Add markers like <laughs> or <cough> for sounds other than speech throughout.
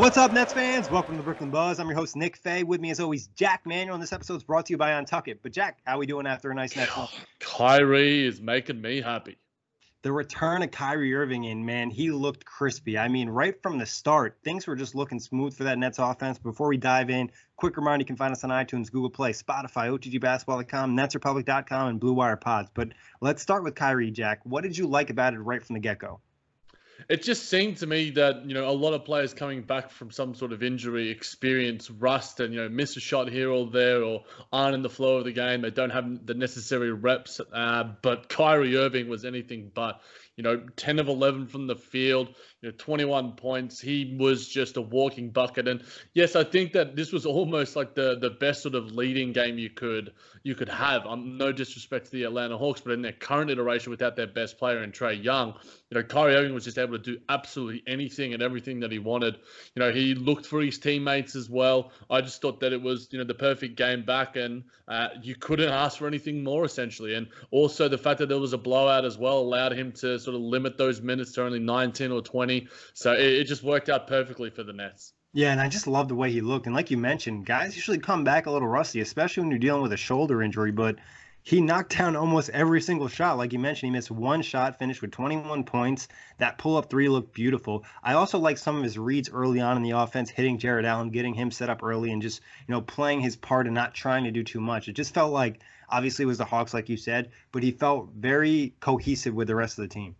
What's up, Nets fans? Welcome to Brooklyn Buzz. I'm your host, Nick Fay. With me, as always, Jack Manuel. And this episode is brought to you by Untuckit. But, Jack, how are we doing after a nice Nets one? Kyrie is making me happy. The return of Kyrie Irving, and man, he looked crispy. I mean, right from the start, things were just looking smooth for that Nets offense. Before we dive in, quick reminder you can find us on iTunes, Google Play, Spotify, OTGBasketball.com, NetsRepublic.com, and Blue Wire Pods. But let's start with Kyrie, Jack. What did you like about it right from the get go? It just seemed to me that you know a lot of players coming back from some sort of injury experience rust and you know miss a shot here or there or aren't in the flow of the game. They don't have the necessary reps. Uh, but Kyrie Irving was anything but you know 10 of 11 from the field you know 21 points. He was just a walking bucket. And yes I think that this was almost like the the best sort of leading game you could you could have. Um, no disrespect to the Atlanta Hawks but in their current iteration without their best player in Trae Young you know Kyrie Irving was just able to do absolutely anything and everything that he wanted. You know he looked for his teammates as well. I just thought that it was you know the perfect game back and uh, you couldn't ask for anything more essentially. And also the fact that there was a blowout as well allowed him to sort of limit those minutes to only 19 or 20 so it, it just worked out perfectly for the Nets. Yeah, and I just love the way he looked. And like you mentioned, guys usually come back a little rusty, especially when you're dealing with a shoulder injury. But he knocked down almost every single shot. Like you mentioned, he missed one shot, finished with 21 points. That pull up three looked beautiful. I also like some of his reads early on in the offense, hitting Jarrett Allen, getting him set up early, and just you know playing his part and not trying to do too much. It just felt like obviously it was the Hawks, like you said, but he felt very cohesive with the rest of the team.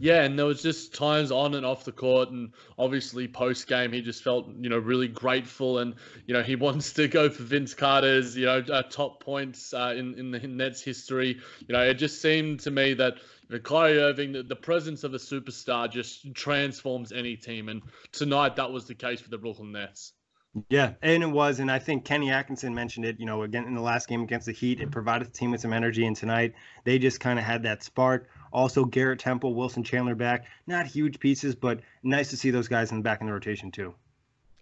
Yeah, and there was just times on and off the court, and obviously post game, he just felt you know really grateful, and you know he <laughs> wants to go for Vince Carter's you know uh, top points uh, in in the Nets history. You know, it just seemed to me that know, Kyrie Irving, the, the presence of a superstar, just transforms any team, and tonight that was the case for the Brooklyn Nets. Yeah, and it was, and I think Kenny Atkinson mentioned it. You know, again in the last game against the Heat, it provided the team with some energy, and tonight they just kind of had that spark. Also, Garrett Temple, Wilson Chandler back. Not huge pieces, but nice to see those guys in the back in the rotation too.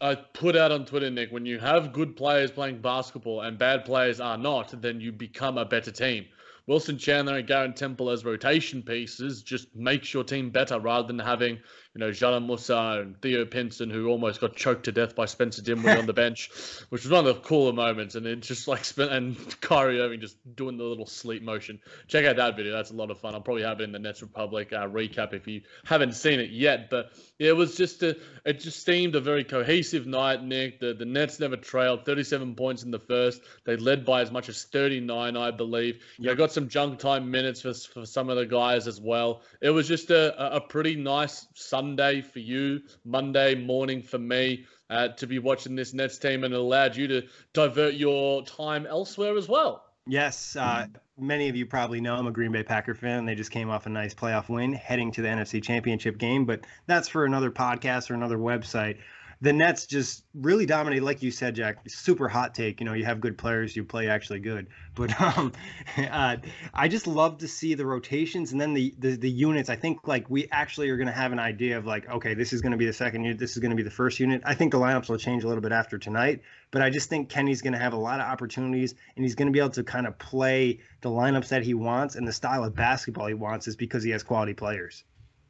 I put out on Twitter, Nick, when you have good players playing basketball and bad players are not, then you become a better team. Wilson Chandler and Garrett Temple as rotation pieces just makes your team better rather than having you know, Dzanan Musa and Theo Pinson, who almost got choked to death by Spencer Dinwiddie on the <laughs> bench, which was one of the cooler moments. And it just like and Kyrie Irving just doing the little sleep motion. Check out that video; that's a lot of fun. I'll probably have it in the Nets Republic uh, recap if you haven't seen it yet. But it was just a, it just seemed a very cohesive night. Nick, the the Nets never trailed, 37 points in the first. They led by as much as 39, I believe. You know, got some junk time minutes for for some of the guys as well. It was just a a pretty nice. Sunday Sunday for you, Monday morning for me uh, to be watching this Nets team, and it allowed you to divert your time elsewhere as well. Yes, uh, many of you probably know I'm a Green Bay Packer fan, they just came off a nice playoff win heading to the NFC Championship game. But that's for another podcast or another website the Nets just really dominated, like you said, Jack. Super hot take. You know, you have good players, you play actually good. But <laughs> um, uh, I just love to see the rotations and then the, the the units. I think like we actually are going to have an idea of like, okay, this is going to be the second unit, this is going to be the first unit. I think the lineups will change a little bit after tonight, but I just think Kenny's going to have a lot of opportunities and he's going to be able to kind of play the lineups that he wants and the style of basketball he wants is because he has quality players.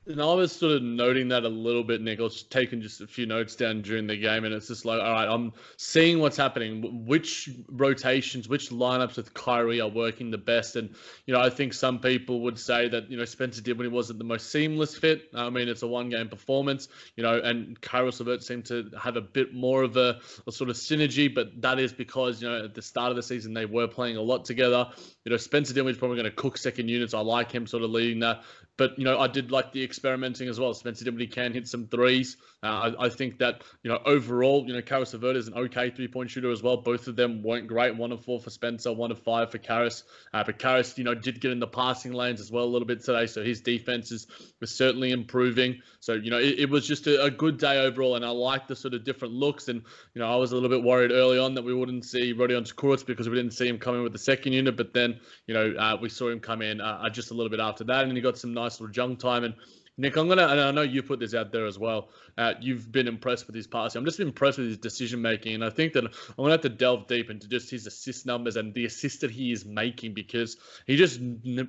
And I was sort of noting that a little bit, Nick. I was taking just a few notes down during the game, and it's just like, all right, I'm seeing what's happening. Which rotations, which lineups with Kyrie are working the best? And, you know, I think some people would say that, you know, Spencer Dinwiddie wasn't the most seamless fit. I mean, it's a one game performance, you know, and Caris LeVert seemed to have a bit more of a, a sort of synergy, but that is because, you know, at the start of the season, they were playing a lot together. You know, Spencer Dinwiddie's probably going to cook second units. I like him sort of leading that. But you know, I did like the experimenting as well. Spencer Dinwiddie can hit some threes. Uh, I, I, think that you know overall, you know, Caris LeVert is an okay three point shooter as well. Both of them weren't great. One of four for Spencer, one of five for Caris. Uh, but Caris, you know, did get in the passing lanes as well a little bit today, so his defenses was certainly improving. So you know, it, it was just a, a, good day overall, and I like the sort of different looks. And you know, I was a little bit worried early on that we wouldn't see Rodion Kurucs because we didn't see him coming with the second unit, but then you know, uh, we saw him come in uh, just a little bit after that, and he got some nice little junk time and Nick, I'm gonna, and I know you put this out there as well. Uh, you've been impressed with his passing. I'm just impressed with his decision making, and I think that I'm gonna have to delve deep into just his assist numbers and the assist that he is making because he just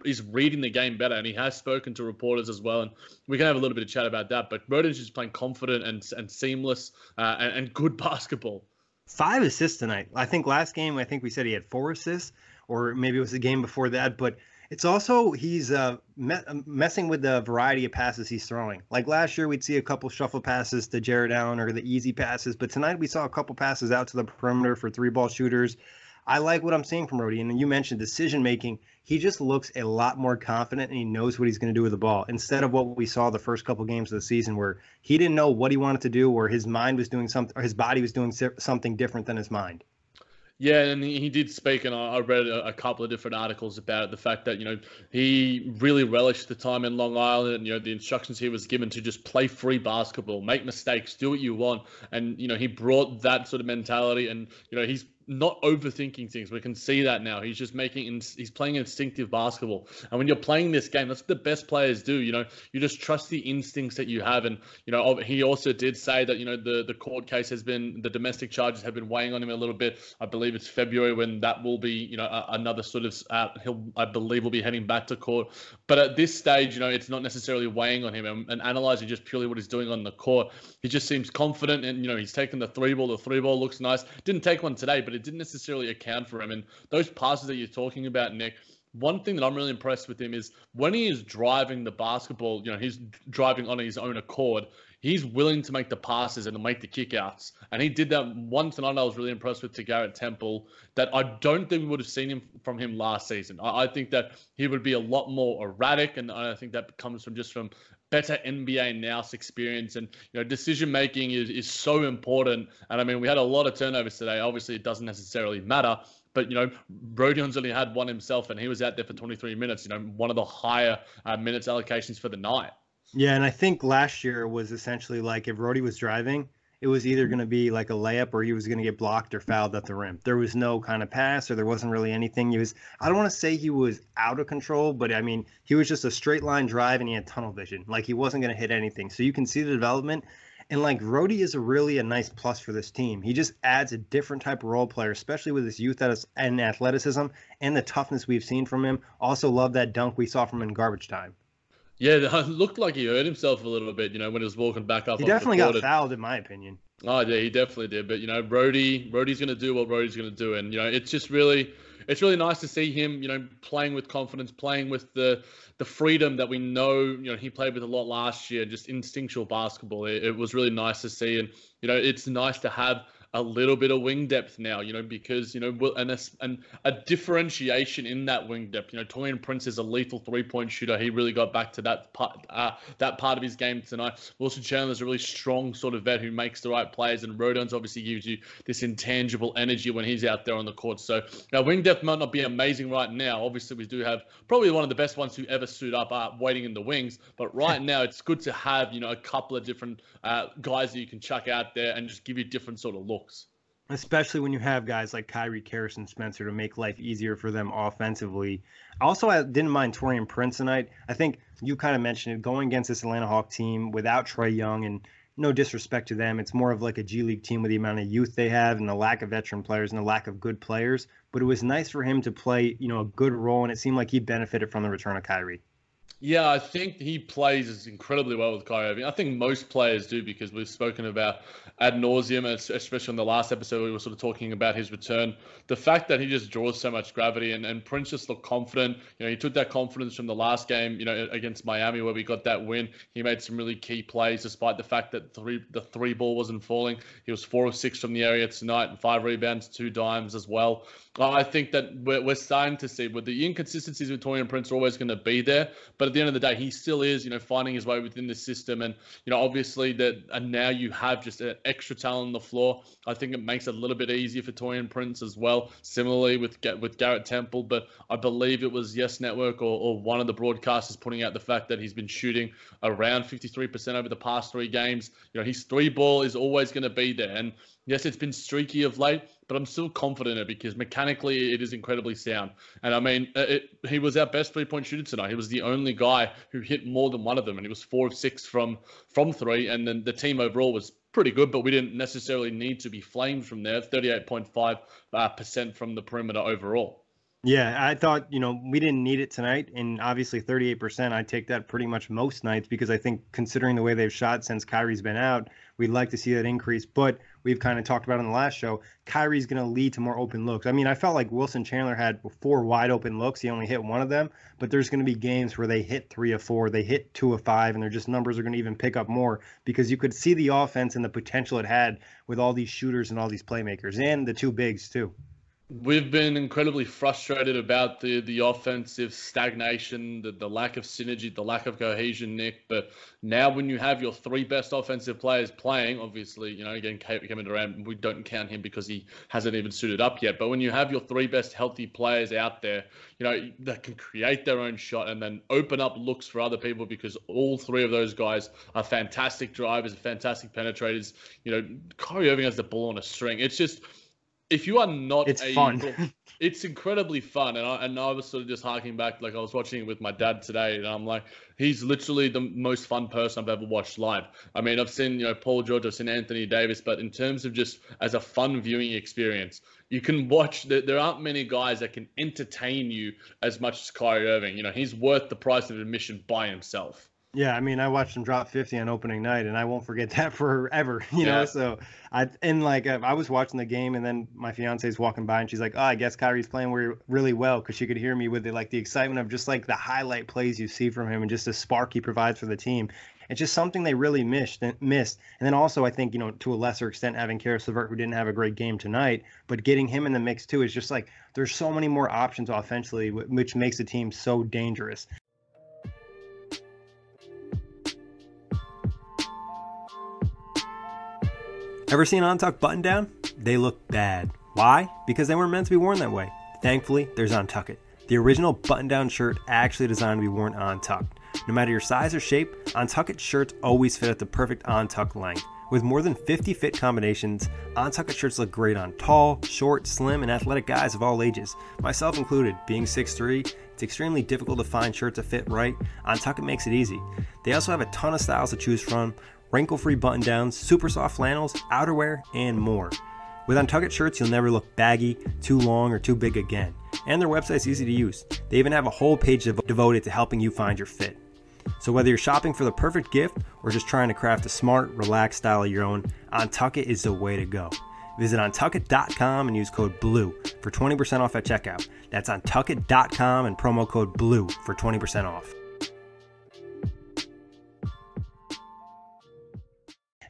is reading the game better, and he has spoken to reporters as well. And we can have a little bit of chat about that. But Rodion's just playing confident and and seamless uh, and, and good <laughs> basketball. Five assists tonight. I think last game, I think we said he had four assists, or maybe it was the game before that, but it's also he's uh, me- messing with the variety of passes he's throwing. Like last year, we'd see a couple shuffle passes to Jarrett Allen or the easy passes, but tonight we saw a couple passes out to the perimeter for three ball shooters. I like what I'm seeing from Rody. And you mentioned decision making. He just looks a lot more confident and he knows what he's going to do with the ball instead of what we saw the first couple games of the season where he didn't know what he wanted to do or his mind was doing something or his body was doing something different than his mind. Yeah, and he did speak, and I read a, couple of different articles about it, the fact that you know he really relished the time in Long Island, and you know the instructions he was given to just play free basketball, make mistakes, do what you want, and you know he brought that sort of mentality, and you know he's not overthinking things. We can see that now. He's just making he's playing instinctive basketball. And when you're playing this game, that's what the best players do. You know, you just trust the instincts that you have. And you know, he also did say that you know the the court case has been the domestic charges have been weighing on him a little bit. I believe it's February when that will be you know another sort of uh, he'll I believe will be heading back to court. But at this stage, you know, it's not necessarily weighing on him and, and analyzing just purely what he's doing on the court. He just seems confident and you know he's taken the three ball. The three ball looks nice. Didn't take one today, but but it didn't necessarily account for him. And those passes that you're talking about, Nick, one thing that I'm really impressed with him is when he is driving the basketball, you know, he's driving on his own accord. He's willing to make the passes and to make the kickouts. And he did that one tonight. I was really impressed with to Garrett Temple that I don't think we would have seen him from him last season. I, I think that he would be a lot more erratic. And I think that comes from just from better NBA Nous experience and you know decision making is, is so important. And I mean we had a lot of turnovers today. Obviously it doesn't necessarily matter, but you know Rodion's only had one himself and he was out there for 23 minutes. You know one of the higher uh, minutes allocations for the night. Yeah, and I think last year was essentially like if Rody was driving, it was either going to be like a layup or he was going to get blocked or fouled at the rim. There was no kind of pass or there wasn't really anything. He was, I don't want to say he was out of control, but I mean, he was just a straight line drive and he had tunnel vision. Like he wasn't going to hit anything. So you can see the development. And like Rody is a really a nice plus for this team. He just adds a different type of role player, especially with his youth and athleticism and the toughness we've seen from him. Also, love that dunk we saw from him in garbage time. Yeah, <laughs> it looked like he hurt himself a little bit, you know, when he was walking back up. He definitely got fouled, in my opinion. Oh yeah, he definitely did. But you know, Brody, Brody's going to do what Brody's going to do, and you know, it's just really, it's really nice to see him, you know, playing with confidence, playing with the the freedom that we know, you know, he played with a lot last year, just instinctual basketball. It, it was really nice to see, and you know, it's nice to have a little bit of wing depth now, you know, because, you know, and a, and a differentiation in that wing depth. You know, Taurean Prince is a lethal three point shooter. He really got back to that part, uh, that part of his game tonight. Wilson Chandler's a really strong sort of vet who makes the right plays, and Rodion's obviously gives you this intangible energy when he's out there on the court. So, now wing depth might not be amazing right now. Obviously, we do have probably one of the best ones who ever suit up uh, waiting in the wings, but right <laughs> now it's good to have, you know, a couple of different uh, guys that you can chuck out there and just give you different sort of looks. Especially when you have guys like Kyrie, Harrison, Spencer to make life easier for them offensively. Also, I didn't mind Taurean Prince tonight. I think you kind of mentioned it going against this Atlanta Hawk team without Trae Young and no disrespect to them. It's more of like a G League team with the amount of youth they have and the lack of veteran players and the lack of good players. But it was nice for him to play, you know, a good role, and it seemed like he benefited from the return of Kyrie. Yeah, I think he plays incredibly well with Kyrie Irving. I think most players do because we've spoken about ad nauseum, especially in the last episode we were sort of talking about his return. The fact that he just draws so much gravity and, and Prince just looked confident. You know, he took that confidence from the last game, you know, against Miami where we got that win. He made some really key plays despite the fact that three the three ball wasn't falling. He was four of six from the area tonight and five rebounds, two dimes as well. I think that we're, we're starting to see with the inconsistencies with Taurean Prince are always going to be there, but at the end of the day, he still is, you know, finding his way within the system, and you know, obviously that, and now you have just an extra talent on the floor. I think it makes it a little bit easier for Taurean Prince as well. Similarly with with Garrett Temple, but I believe it was Yes Network or, or one of the broadcasters putting out the fact that he's been shooting around 53% over the past three games. You know, his three ball is always going to be there, and yes, it's been streaky of late but I'm still confident in it because mechanically it is incredibly sound. And I mean, it, he was our best three point shooter tonight. He was the only guy who hit more than one of them, and he was four of six from from three. And then the team overall was pretty good, but we didn't necessarily need to be flamed from there. 38.5 uh, percent from the perimeter overall. Yeah, I thought, you know, we didn't need it tonight. And obviously, 38%, I take that pretty much most nights because I think considering the way they've shot since Kyrie's been out, we'd like to see that increase. But we've kind of talked about in the last show, Kyrie's going to lead to more open looks. I mean, I felt like Wilson Chandler had four wide open looks. He only hit one of them, but there's going to be games where they hit three of four, they hit two of five, and their just numbers are going to even pick up more because you could see the offense and the potential it had with all these shooters and all these playmakers and the two bigs, too. We've been incredibly frustrated about the the offensive stagnation, the, the lack of synergy, the lack of cohesion, Nick. But now, when you have your three best offensive players playing, obviously, you know, again, Kevin Durant, we don't count him because he hasn't even suited up yet. But when you have your three best healthy players out there, you know, that can create their own shot and then open up looks for other people because all three of those guys are fantastic drivers, fantastic penetrators. You know, Kyrie Irving has the ball on a string. It's just if you are not it's a, fun <laughs> it's incredibly fun and I, and I was sort of just harking back like i was watching it with my dad today and i'm like he's literally the most fun person i've ever watched live i mean i've seen you know paul george i've seen anthony davis but in terms of just as a fun viewing experience you can watch there aren't many guys that can entertain you as much as Kyrie Irving. You know, he's worth the price of admission by himself. Yeah, I mean, I watched him drop 50 on opening night, and I won't forget <laughs> that forever. You know, so I and like I was watching the game, and then my fiance is walking by, and she's like, "Oh, I guess Kyrie's playing really well," because she could hear me with the like the excitement of just like the highlight plays you see from him, and just the spark he provides for the team. It's just something they really missed. And missed, and then also I think you know to a lesser extent having Caris LeVert, who didn't have a great game tonight, but getting him in the mix too is just like there's so many more options offensively, which makes the team so dangerous. Ever seen On Tuck button down? They look bad. Why? Because they weren't meant to be worn that way. Thankfully, there's Untuckit. The original button down shirt actually designed to be worn untucked. No matter your size or shape, Untuckit shirts always fit at the perfect untucked length. With more than 50 fit combinations, Untuckit shirts look great on tall, short, slim, and athletic guys of all ages, myself included. Being 6'3, it's extremely difficult to find shirts that fit right. Untuckit makes it easy. They also have a ton of styles to choose from, wrinkle free button downs, super soft flannels, outerwear, and more. With Untuckit shirts, you'll never look baggy, too long, or too big again. And their website's easy to use. They even have a whole page dev- devoted to helping you find your fit. So whether you're shopping for the perfect gift or just trying to craft a smart, relaxed style of your own, Untuckit is the way to go. Visit untuckit.com and use code BLUE for 20% off at checkout. That's untuckit.com and promo code BLUE for 20% off.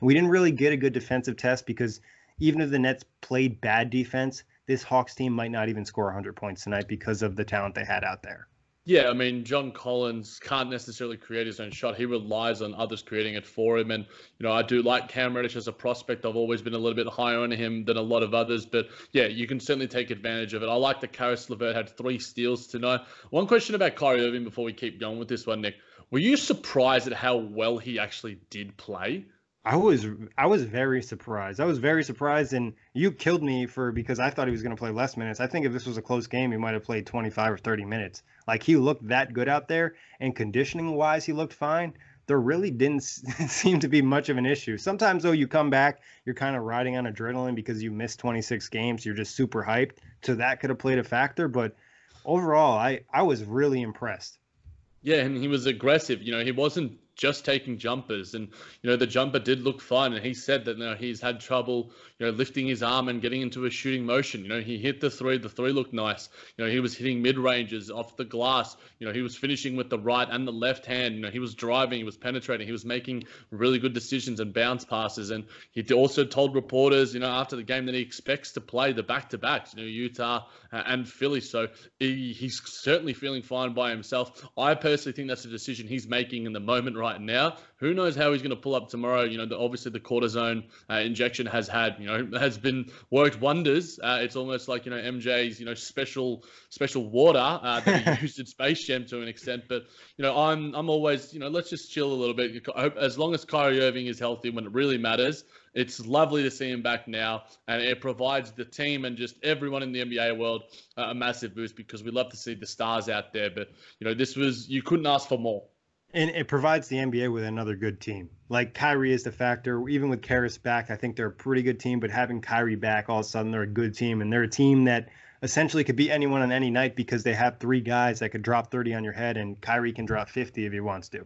We didn't really get a good defensive test because even if the Nets played bad defense, this Hawks team might not even score 100 points tonight because of the talent they had out there. Yeah, I mean, John Collins can't necessarily create his own shot. He relies on others creating it for him. And, you know, I do like Cam Reddish as a prospect. I've always been a little bit higher on him than a lot of others. But, yeah, you can certainly take advantage of it. I like that Caris LeVert had three steals tonight. One question about Kyrie Irving before we keep going with this one, Nick. Were you surprised at how well he actually did play? I was I was very surprised. I was very surprised, and you killed me for because I thought he was going to play less minutes. I think if this was a close game, he might have played 25 or 30 minutes. Like he looked that good out there, and conditioning wise, he looked fine. There really didn't <laughs> seem to be much of an issue. Sometimes though, you come back, you're kind of riding on adrenaline because you missed 26 games. You're just super hyped, so that could have played a factor. But overall, I I was really impressed. Yeah, and he was aggressive. You know, he wasn't just taking jumpers. And, you know, the jumper did look fine. And he said that, you know, he's had trouble, you know, lifting his arm and getting into a shooting motion. You know, he hit the three. The three looked nice. You know, he was hitting mid ranges off the glass. You know, he was finishing with the right and the left hand. You know, he was driving, he was penetrating, he was making really good decisions and bounce passes. And he also told reporters, you know, after the game that he expects to play the back to backs, you know, Utah uh, and Philly. So he, he's certainly feeling fine by himself. I personally think that's a decision he's making in the moment right now. Who knows how he's going to pull up tomorrow? You know, the, obviously the cortisone uh, injection has had, you know, has been worked wonders. Uh, it's almost like you know MJ's, you know, special special water uh, that he <laughs> used in Space Jam to an extent. But you know, I'm I'm always, you know, let's just chill a little bit. As long as Kyrie Irving is healthy, when it really matters, it's lovely to see him back now, and it provides the team and just everyone in the NBA world a massive boost because we love to see the stars out there. But you know, this was you couldn't ask for more. And it provides the NBA with another good team. Like Kyrie is the factor. Even with Caris back, I think they're a pretty good team. But having Kyrie back, all of a sudden they're a good team, and they're a team that essentially could beat anyone on any night because they have three guys that could drop 30 on your head, and Kyrie can drop 50 if he wants to.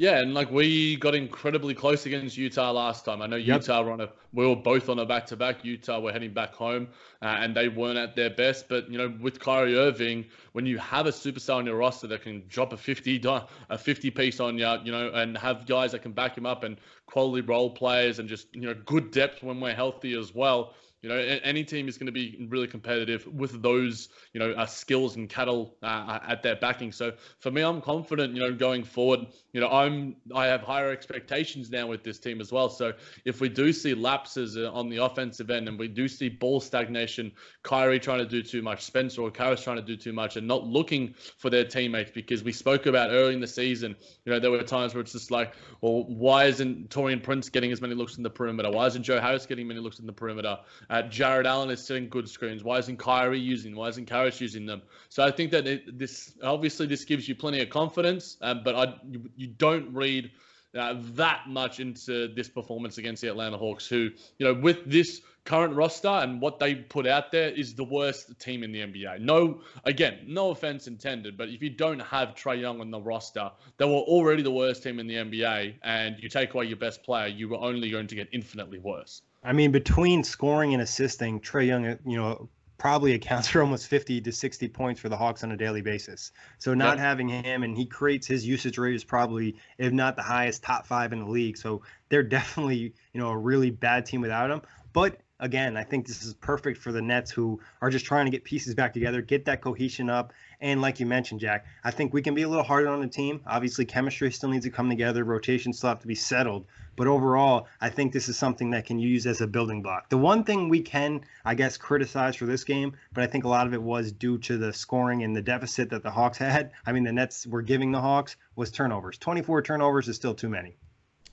Yeah, and like we got incredibly close against Utah last time. I know yep. Utah were on a, we were both on a back to back. Utah were heading back home, uh, and they weren't at their best. But you know, with Kyrie Irving, when you have a superstar on your roster that can drop a fifty a fifty piece on you, you know, and have guys that can back him up and quality role players and just you know good depth when we're healthy as well you know, any team is going to be really competitive with those, you know, uh, skills and cattle uh, at their backing. So for me, I'm confident, you know, going forward. You know, I'm I have higher expectations now with this team as well. So if we do see lapses uh, on the offensive end and we do see ball stagnation, Kyrie trying to do too much, Spencer or Caris trying to do too much, and not looking for their teammates, because we spoke about early in the season, you know, there were times where it's just like, well, why isn't Taurean Prince getting as many looks in the perimeter? Why isn't Joe Harris getting many looks in the perimeter? Uh, Jarrett Allen is setting good screens. Why isn't Kyrie using? Why isn't Caris using them? So I think that it, this obviously this gives you plenty of confidence, um, but I you, you don't read uh, that much into this performance against the Atlanta Hawks, who you know with this current roster and what they put out there is the worst team in the NBA. No, again, no offense intended, but if you don't have Trae Young on the roster, they were already the worst team in the NBA, and you take away your best player, you were only going to get infinitely worse. I mean, between scoring and assisting, Trae Young, you know, probably <laughs> accounts for almost 50 to 60 points for the Hawks on a daily basis. So not having him and he creates his usage rate is probably, if not the highest, top five in the league. So they're <laughs> definitely, you know, a really bad team without him. But again, I think this is perfect for the Nets who are just trying to get pieces back together, get that cohesion up. And like you mentioned, Jack, I think we can be a little harder on the team. Obviously, chemistry still needs to come together, rotations still have to be settled. But overall, I think this is something that can use as a building block. The one thing we can, I guess, criticize for this game, but I think a lot of it was due to the scoring and the deficit that the Hawks had. I mean, the Nets were giving the Hawks was turnovers. 24 turnovers is still too many.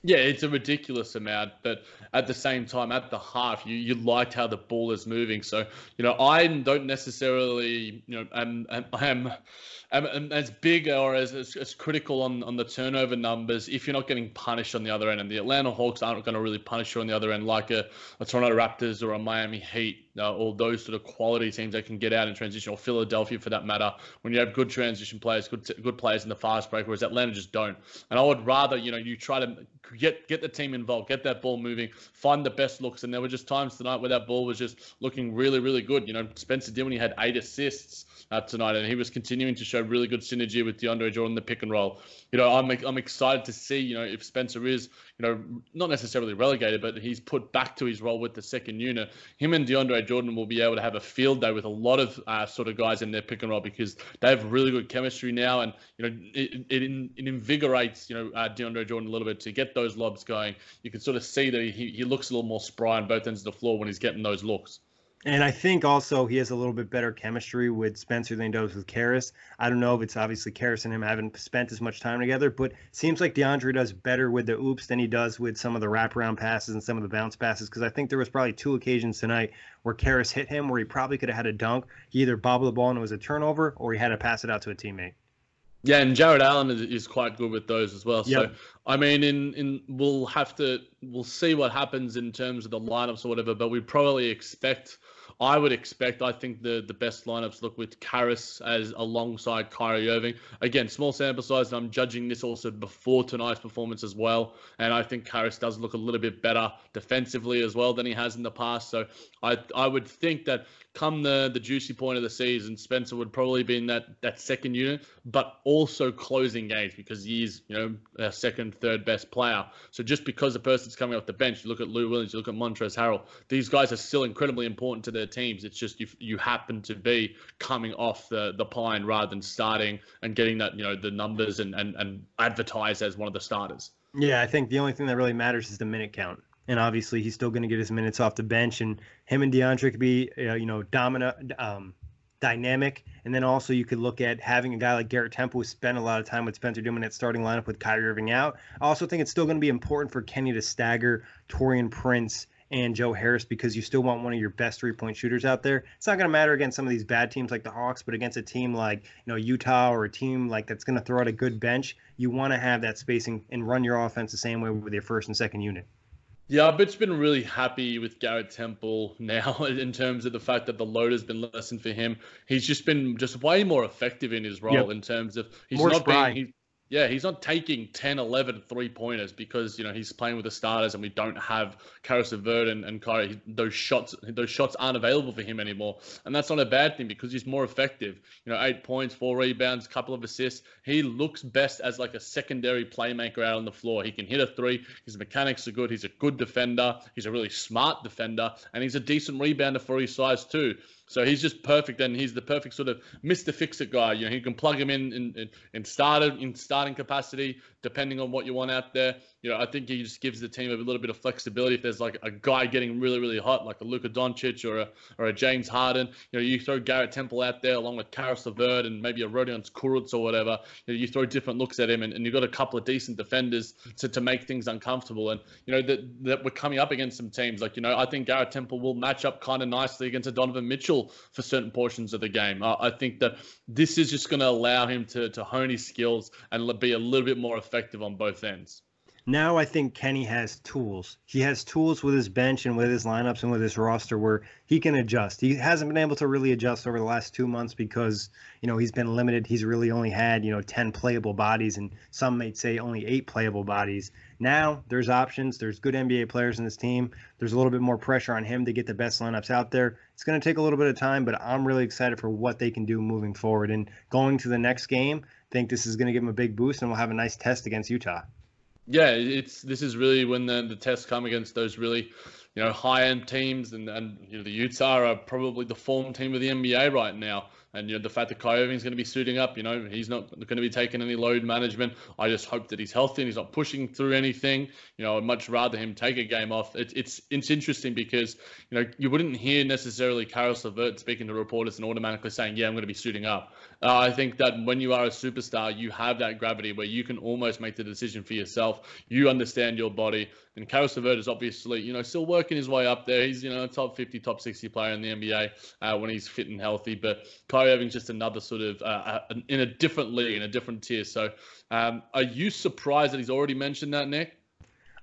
Yeah, it's a ridiculous amount, but at the same time, at the half, you, you liked how the ball is moving. So, you know, I don't necessarily, you know, am, am, am, am as big or as, as, as, critical on, on the turnover numbers if you're not getting punished on the other end. And the Atlanta Hawks aren't going to really punish you on the other end like a, a Toronto Raptors or a Miami Heat uh, or those sort of quality teams that can get out in transition, or Philadelphia for that matter, when you have good transition players, good good players in the fast break, whereas Atlanta just don't. And I would rather, you know, you try to get get the team involved, get that ball moving, find the best looks. And there were just times tonight where that ball was just looking really, really good. You know, Spencer Dinwiddie had eight assists uh, tonight, and he was continuing to show really good synergy with DeAndre Jordan, the pick and roll. You know, I'm I'm excited to see you know if Spencer is you know not necessarily relegated, but he's put back to his role with the second unit. Him and DeAndre Jordan will be able to have a field day with a lot of uh, sort of guys in their pick and roll because they have really good chemistry now, and you know it it, it invigorates you know uh, DeAndre Jordan a little bit to get those lobs going. You can sort of see that he he looks a little more spry on both ends of the floor when he's getting those looks. And I think also he has a little bit better chemistry with Spencer than he does with Caris. I don't know if it's obviously Caris and him haven't spent as much time together, but seems like DeAndre does better with the oops than he does with some of the wraparound passes and some of the bounce passes. Because I think there was probably two occasions tonight where Caris hit him where he probably could have had a dunk. He either bobbled the ball and it was a turnover, or he had to pass it out to a teammate. Yeah, and Jarrett Allen is, is quite good with those as well. So. I mean, in in we'll have to we'll see what happens in terms of the lineups or whatever, but we probably expect I would expect, I think the the best lineups look with Caris as alongside Kyrie Irving. Again, small sample size, and I'm judging this also before tonight's performance as well. And I think Caris does look a little bit better defensively as well than he has in the past. So I I would think that come the the juicy point of the season, Spencer would probably be in that that second unit, but also closing games because he's you know a second, third best player. So just because the person's coming off the bench, you look at Lou Williams, you look at Montrezl Harrell, these guys are still incredibly important to their teams. It's just you you happen to be coming off the the pine rather than starting and getting that you know the numbers and and and advertised as one of the starters. Yeah, I think the only thing that really matters is the minute count and obviously he's still going to get his minutes off the bench. And him and DeAndre could be, uh, you know, dominant, um, dynamic. And then also you could look at having a guy like Garrett Temple who spent a lot of time with Spencer Dinwiddie at starting lineup with Kyrie Irving out. I also think it's still going to be important for Kenny to stagger Taurean Prince and Joe Harris because you still want one of your best three point shooters out there. It's not going to matter against some of these bad teams like the Hawks, but against a team like you know Utah or a team like that's going to throw out a good bench, you want to have that spacing and run your offense the same way with your first and second unit. Yeah, I've just been really happy with Garrett Temple now <laughs> in terms of the fact that the load has been lessened for him. He's just been just way more effective in his role yep. in terms of he's more not spry. being yeah, he's not taking 10, 11 three pointers because, you know, he's playing with the starters and we don't have Caris LeVert and, and Kyrie. Those shots, those shots aren't available for him anymore. And that's not a bad thing because he's more effective. You know, eight points, four rebounds, couple of assists. He looks best as like a secondary playmaker out on the floor. He can hit a three. His mechanics are good. He's a good defender. He's a really smart defender. And he's a decent rebounder for his size too. So he's just perfect, and he's the perfect sort of Mr. Fix-It guy. You know, he can plug him in in, in, in started in starting capacity, depending on what you want out there. You know, I think he just gives the team a little bit of flexibility. If there's like a guy getting really, really hot, like a Luka Doncic or a or a James Harden, you know, you throw Garrett Temple out there along with Caris LeVert and maybe a Rodion Kurucs or whatever. You, know, you throw different looks at him, and, and you've got a couple of decent defenders to, to make things uncomfortable. And you know that that we're coming up against some teams like you know I think Garrett Temple will match up kind of nicely against a Donovan Mitchell for certain portions of the game. I, I think that this is just going to allow him to to hone his skills and be a little bit more effective on both ends. Now I think Kenny has tools. He has tools with his bench and with his lineups and with his roster where he can adjust. He hasn't been able to really adjust over the last two months because you know he's been limited. He's really only had you know ten playable bodies, and some might say only eight playable bodies. Now there's options. There's good NBA players in this team. There's a little bit more pressure on him to get the best lineups out there. It's going to take a little bit of time, but I'm really excited for what they can do moving forward. And going to the next game, I think this is going to give him a big boost, and we'll have a nice test against Utah. Yeah, it's this is really when the the tests come against those really, you know, high end teams, and and you know the Utah are probably the form team of the NBA right now. And you know the fact that Kyrie Irving's going to be suiting up, you know, he's not going to be taking any load management. I just hope that he's healthy and he's not pushing through anything. You know, I'd much rather him take a game off. It, it's it's interesting because you know you wouldn't hear necessarily Caris LeVert speaking to reporters and automatically saying, "Yeah, I'm going to be suiting up." Uh, I think that when you are a superstar, you have that gravity where you can almost make the decision for yourself. You understand your body. And Caris LeVert is obviously, you know, still working his way up there. He's, you know, a top 50, top 60 player in the NBA uh, when he's fit and healthy. But Kyrie Irving's just another sort of uh, uh, in a different league, in a different tier. So um, are you surprised that he's already mentioned that, Nick?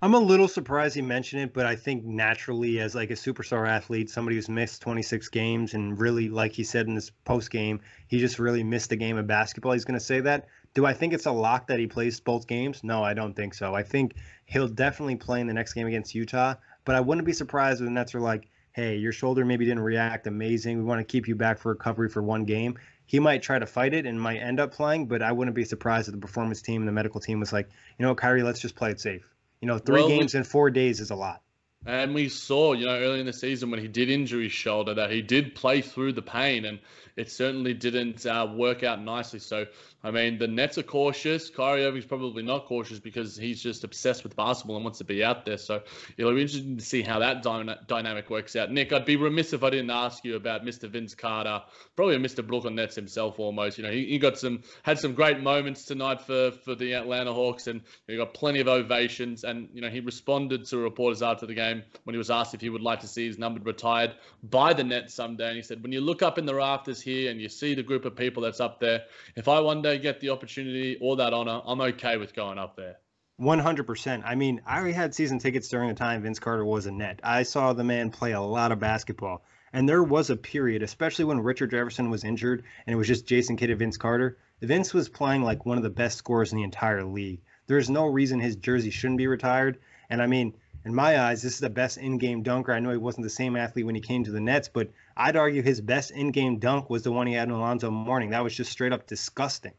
I'm a little surprised he mentioned it, but I think naturally, as like a superstar athlete, somebody who's missed 26 games and really, like he said in this post game, he just really missed the game of basketball. He's going to say that. Do I think it's a lock that he plays both games? No, I don't think so. I think he'll definitely play in the next game against Utah, but I wouldn't be surprised if the Nets are like, hey, your shoulder maybe didn't react amazing. We want to keep you back for recovery for one game. he might try to fight it and might end up playing, but I wouldn't be surprised if the performance team and the medical team was like, you know, Kyrie, let's just play it safe. You know, three Well, we- games in four days is a lot. And we saw, you know, early in the season when he did injure his shoulder that he did play through the pain and it certainly didn't uh, work out nicely. So, I mean, the Nets are cautious. Kyrie Irving's probably not cautious because he's just obsessed with basketball and wants to be out there. So, it'll be interesting to see how that dyna- dynamic works out. Nick, I'd be remiss if I didn't ask you about Mr. Vince Carter, probably Mr. Brooklyn Nets himself almost. You know, he, he got some, had some great moments tonight for, for the Atlanta Hawks and he got plenty of ovations. And, you know, he responded to reporters after the game when he was asked if he would like to see his number retired by the Nets someday. And he said, when you look up in the rafters here and you see the group of people that's up there, if I one day get the opportunity or that honor, I'm okay with going up there. One hundred percent. I mean, I already had season tickets during the time Vince Carter was a net. I saw the man play a lot of basketball, and there was a period, especially when Richard Jefferson was injured, and it was just Jason Kidd and Vince Carter. Vince was playing like one of the best scorers in the entire league. There's no reason his jersey shouldn't be retired. And I mean, in my eyes, this is the best in-game dunker. I know he wasn't the same athlete when he came to the Nets, but I'd argue his best in-game dunk was the one he had in Alonzo Mourning. That was just straight up disgusting.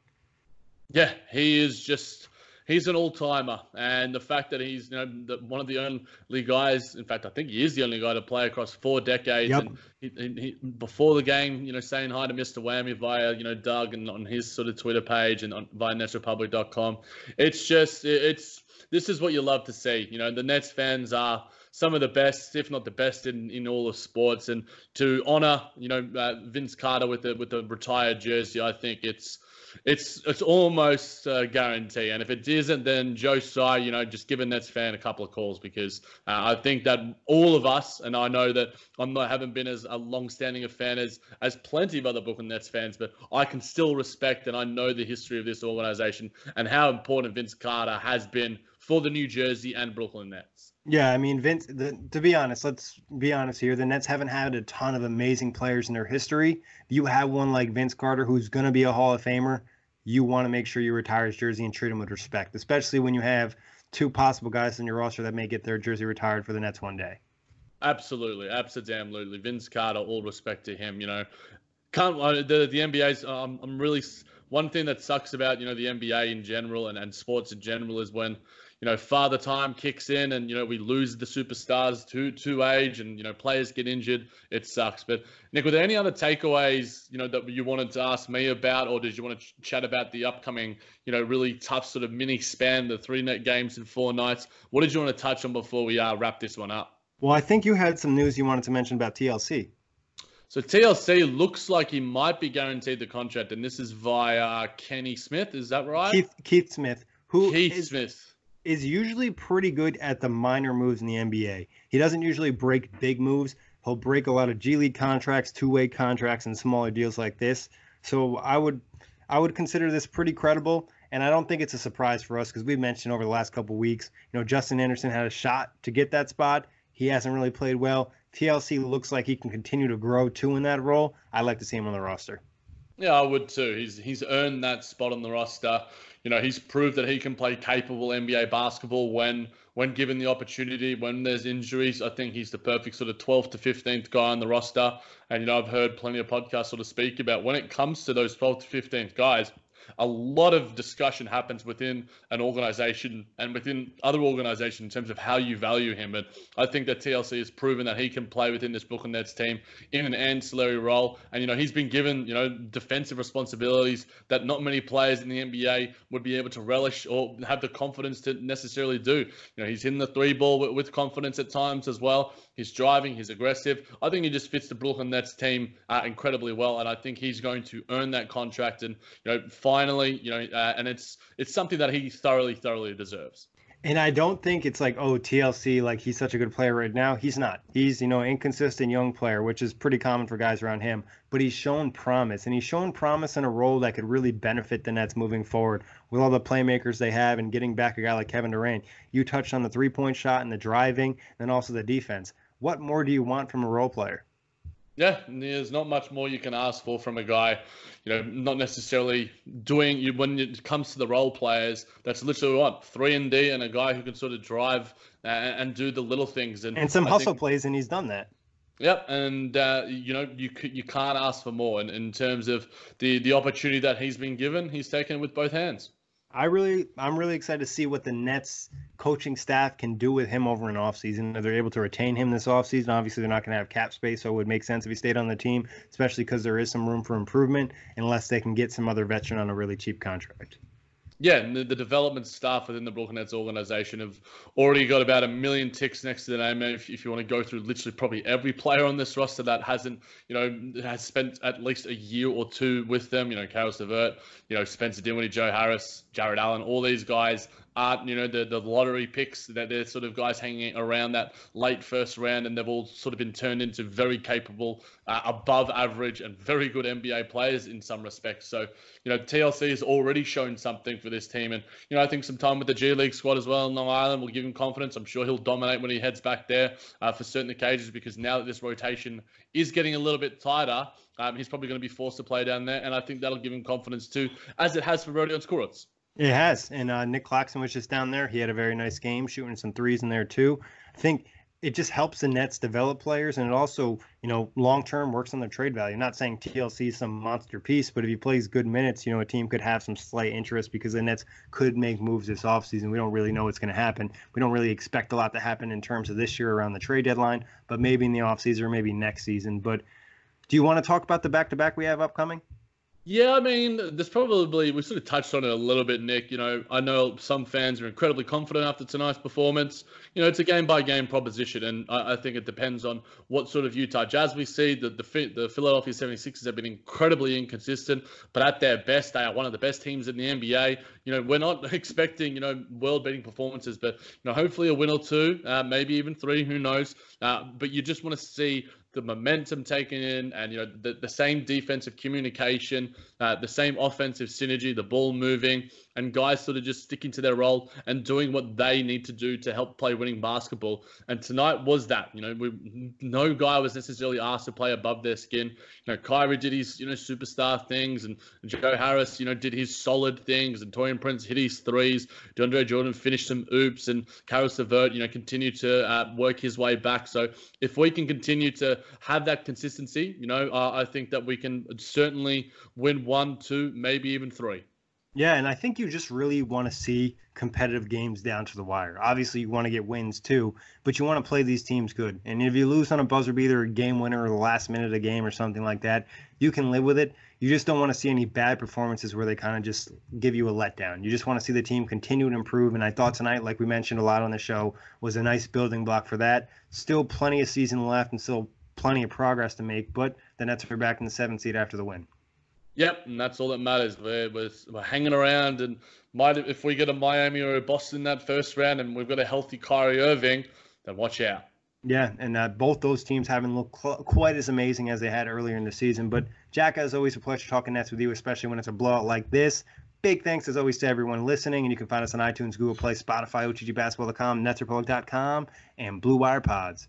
Yeah, he is just he's an all timer, and the fact that he's you know the, one of the only guys, in fact, I think he is the only guy to play across four decades. Yep. And he, he, he- before the game, you know, saying hi to Mr. Whammy via you know Doug and on his sort of Twitter page and on via NetsRepublic.com. It's just it- it's this is what you love to see. You know, the Nets fans are some of the best, if not the best, in, in all of sports. And to honor, you know, uh, Vince Carter with the with the retired jersey, I think it's it's it's almost a guarantee. And if it isn't, then Joe Tsai, you know, just give a Nets fan a couple of calls because uh, I think that all of us, and I know that I'm not haven't been as a long-standing a fan as as plenty of other Brooklyn Nets fans, but I can still respect and I know the history of this organization and how important Vince Carter has been for the New Jersey and Brooklyn Nets. Yeah, I mean, Vince. The, to be honest, let's be honest here. The Nets haven't had a ton of amazing players in their history. You have one like Vince Carter, who's going to be a Hall of Famer. You want to make sure you retire his jersey and treat him with respect, especially when you have two possible guys in your roster that may get their jersey retired for the Nets one day. Absolutely, absolutely. Vince Carter, all respect to him. You know, can't uh, the the NBA's. Um, I'm really one thing that sucks about you know the NBA in general and, and sports in general is when you know father time kicks in and you know we lose the superstars to to age and you know players get injured. It sucks. But Nick, were there any other takeaways you know that you wanted to ask me about, or did you want to ch- chat about the upcoming you know really tough sort of mini span, the three net games in four nights? What did you want to touch on before we uh, wrap this one up? Well, I think you had some news you wanted to mention about TLC. So TLC looks like he might be guaranteed the contract, and this is via Kenny Smith. Is that right? Keith Keith Smith, who Keith is- Smith. Is usually pretty good at the minor moves in the NBA. He doesn't usually break big moves. He'll break a lot of G League contracts, two-way contracts, and smaller deals like this. So I would, I would consider this pretty credible. And I don't think it's a surprise for us because we've mentioned over the last couple weeks, you know, Justin Anderson had a shot to get that spot. He hasn't really played well. TLC looks like he can continue to grow too in that role. I'd like to see him on the roster. Yeah, I would too. He's he's earned that spot on the roster. You know, he's proved that he can play capable NBA basketball when when given the opportunity. When there's injuries, I think he's the perfect sort of 12th to 15th guy on the roster. And you know, I've heard plenty of podcasts sort of speak about when it comes to those 12th to 15th guys. A lot of discussion happens within an organization and within other organizations in terms of how you value him. And I think that TLC has proven that he can play within this Brooklyn Nets team in an ancillary role. And, you know, he's been given, you know, defensive responsibilities that not many players in the NBA would be able to relish or have the confidence to necessarily do. You know, he's hitting the three ball with, with confidence at times as well. He's driving, he's aggressive. I think he just fits the Brooklyn Nets team uh, incredibly well. And I think he's going to earn that contract. And, you know, finally, you know, uh, and it's it's something that he thoroughly, thoroughly deserves. And I don't think it's like, oh, TLC, like he's such a good player right now. He's not. He's, you know, inconsistent young player, which is pretty common for guys around him. But he's shown promise, and he's shown promise in a role that could really benefit the Nets moving forward with all the playmakers they have and getting back a guy like Kevin Durant. You touched on the three point shot and the driving, and also the defense. What more do you want from a role player? Yeah, there's not much more you can ask for from a guy, you know, not necessarily doing you when it comes to the role players. That's literally what three and D and a guy who can sort of drive and, and do the little things and And some I hustle think- plays, and he's done that. Yep, and uh, you know you you can't ask for more in, in terms of the the opportunity that he's been given. He's taken it with both hands. I really, I'm really excited to see what the Nets coaching staff can do with him over an offseason. If they're able to retain him this offseason, obviously they're not going to have cap space, so it would make sense if he stayed on the team, especially because there is some room for improvement, unless they can get some other veteran on a really cheap contract yeah, the, the, development staff within the Brooklyn Nets organization have already got about a million ticks next to the name. If, if you want to go through literally probably every player on this roster that hasn't, you know, has spent at least a year or two with them, you know, Caris LeVert, you know, Spencer Dinwiddie, Joe Harris, Jarrett Allen, all these guys aren't, you know, the, the lottery picks that they're sort of guys hanging around that late first round, and they've all sort of been turned into very capable, uh, above average, and very good NBA players in some respects. So, you know, TLC has already shown something for this team, and you know, I think some time with the G League squad as well in Long Island will give him confidence. I'm sure he'll dominate when he heads back there uh, for certain occasions because now that this rotation is getting a little bit tighter. Um, he's probably going to be forced to play down there, and I think that'll give him confidence too, as it has for Rodion Kurucs. It has. And uh, Nic Claxton was just down there. He had a very nice game, shooting some threes in there too. I think it just helps the Nets develop players, and it also, you know, long term works on their trade value. I'm not saying TLC is some monster piece, but if he plays good minutes, you know, a team could have some slight interest because the Nets could make moves this offseason. We don't really know what's going to happen. We don't really expect a lot to happen in terms of this year around the trade deadline, but maybe in the offseason or maybe next season. But do you want to talk about the back to back we have upcoming? Yeah, I mean, there's probably we sort of touched on it a little bit, Nick. You know, I know some fans are incredibly confident after tonight's performance. You know, it's a game by game proposition, and I, I, think it depends on what sort of Utah Jazz we see. The, the the Philadelphia 76ers have been incredibly inconsistent, but at their best, they are one of the best teams in the NBA. You know, we're not <laughs> expecting you know world beating performances, but you know, hopefully a win or two, uh, maybe even three, who knows? Uh, but you just want to see the momentum taken in, and you know the, the same defensive communication, uh, the same offensive synergy, the ball moving, and guys sort of just sticking to their role and doing what they need to do to help play winning basketball. And tonight was that. You know, we, no guy was necessarily asked to play above their skin. You know, Kyrie did his you know superstar things, and Joe Harris you know did his solid things, and Taurean Prince hit his threes. DeAndre Jordan finished some oops, and Caris LeVert you know continued to uh, work his way back. So if we can continue to have that consistency, you know, uh, I think that we can certainly win one, two, maybe even three. Yeah, and I think you just really want to see competitive games down to the wire. Obviously, you want to get wins too, but you want to play these teams good. And if you lose on a buzzer beater, a game winner, or the last minute of the game, or something like that, you can live with it. You just don't want to see any bad performances where they kind of just give you a letdown. You just want to see the team continue to improve. And I thought tonight, like we mentioned a lot on the show, was a nice building block for that. Still plenty of season left and still plenty of progress to make, but the Nets are back in the seventh seed after the win. Yep, and that's all that matters. We're, we're, we're, hanging around, and might if we get a Miami or a Boston that first round, and we've got a healthy Kyrie Irving, then watch out. Yeah, and uh, both those teams haven't looked cl- quite as amazing as they had earlier in the season. But Jack, as always, a pleasure talking Nets with you, especially when it's a blowout like this. Big thanks as always to everyone listening, and you can find us on iTunes, Google Play, Spotify, OTGBasketball.com, NetsRepublic.com, and Blue Wire Pods.